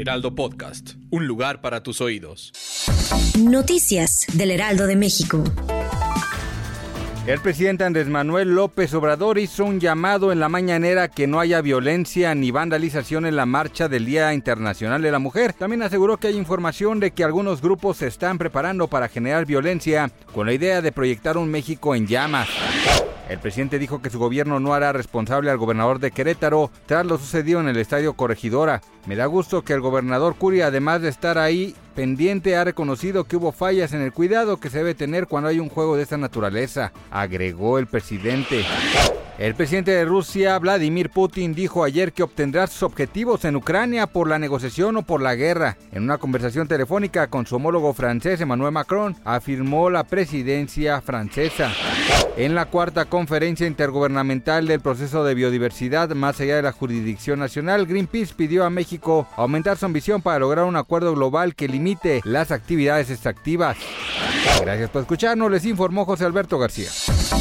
Heraldo Podcast, un lugar para tus oídos. Noticias del Heraldo de México. El presidente Andrés Manuel López Obrador hizo un llamado en la mañanera que no haya violencia ni vandalización en la marcha del Día Internacional de la Mujer. También aseguró que hay información de que algunos grupos se están preparando para generar violencia con la idea de proyectar un México en llamas. El presidente dijo que su gobierno no hará responsable al gobernador de Querétaro tras lo sucedido en el estadio Corregidora. Me da gusto que el gobernador Curia, además de estar ahí pendiente, ha reconocido que hubo fallas en el cuidado que se debe tener cuando hay un juego de esta naturaleza, agregó el presidente. El presidente de Rusia, Vladimir Putin, dijo ayer que obtendrá sus objetivos en Ucrania por la negociación o por la guerra. En una conversación telefónica con su homólogo francés, Emmanuel Macron, afirmó la presidencia francesa. En la cuarta conferencia intergubernamental del proceso de biodiversidad más allá de la jurisdicción nacional, Greenpeace pidió a México aumentar su ambición para lograr un acuerdo global que limite las actividades extractivas. Gracias por escucharnos, les informó José Alberto García.